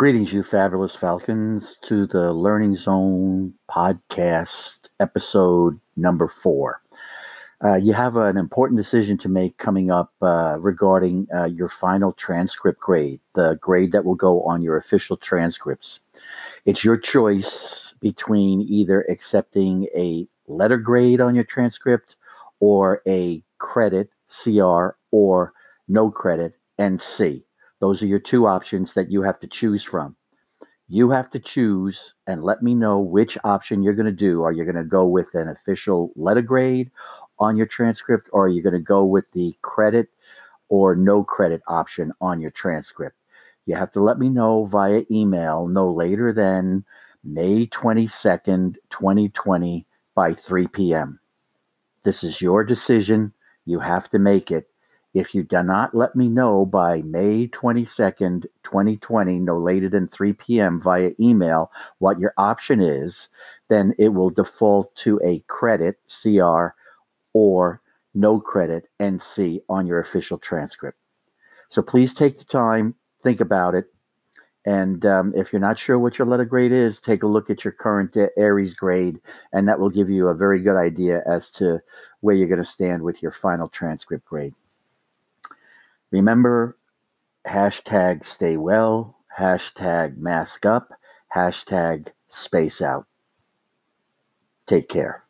Greetings, you fabulous falcons, to the Learning Zone podcast, episode number four. Uh, you have an important decision to make coming up uh, regarding uh, your final transcript grade, the grade that will go on your official transcripts. It's your choice between either accepting a letter grade on your transcript or a credit, CR, or no credit, NC. Those are your two options that you have to choose from. You have to choose and let me know which option you're going to do. Are you going to go with an official letter grade on your transcript, or are you going to go with the credit or no credit option on your transcript? You have to let me know via email no later than May 22nd, 2020 by 3 p.m. This is your decision. You have to make it. If you do not let me know by May 22nd, 2020, no later than 3 p.m. via email what your option is, then it will default to a credit, CR, or no credit, NC, on your official transcript. So please take the time, think about it. And um, if you're not sure what your letter grade is, take a look at your current Aeries grade, and that will give you a very good idea as to where you're going to stand with your final transcript grade. Remember, hashtag stay well, hashtag mask up, hashtag space out. Take care.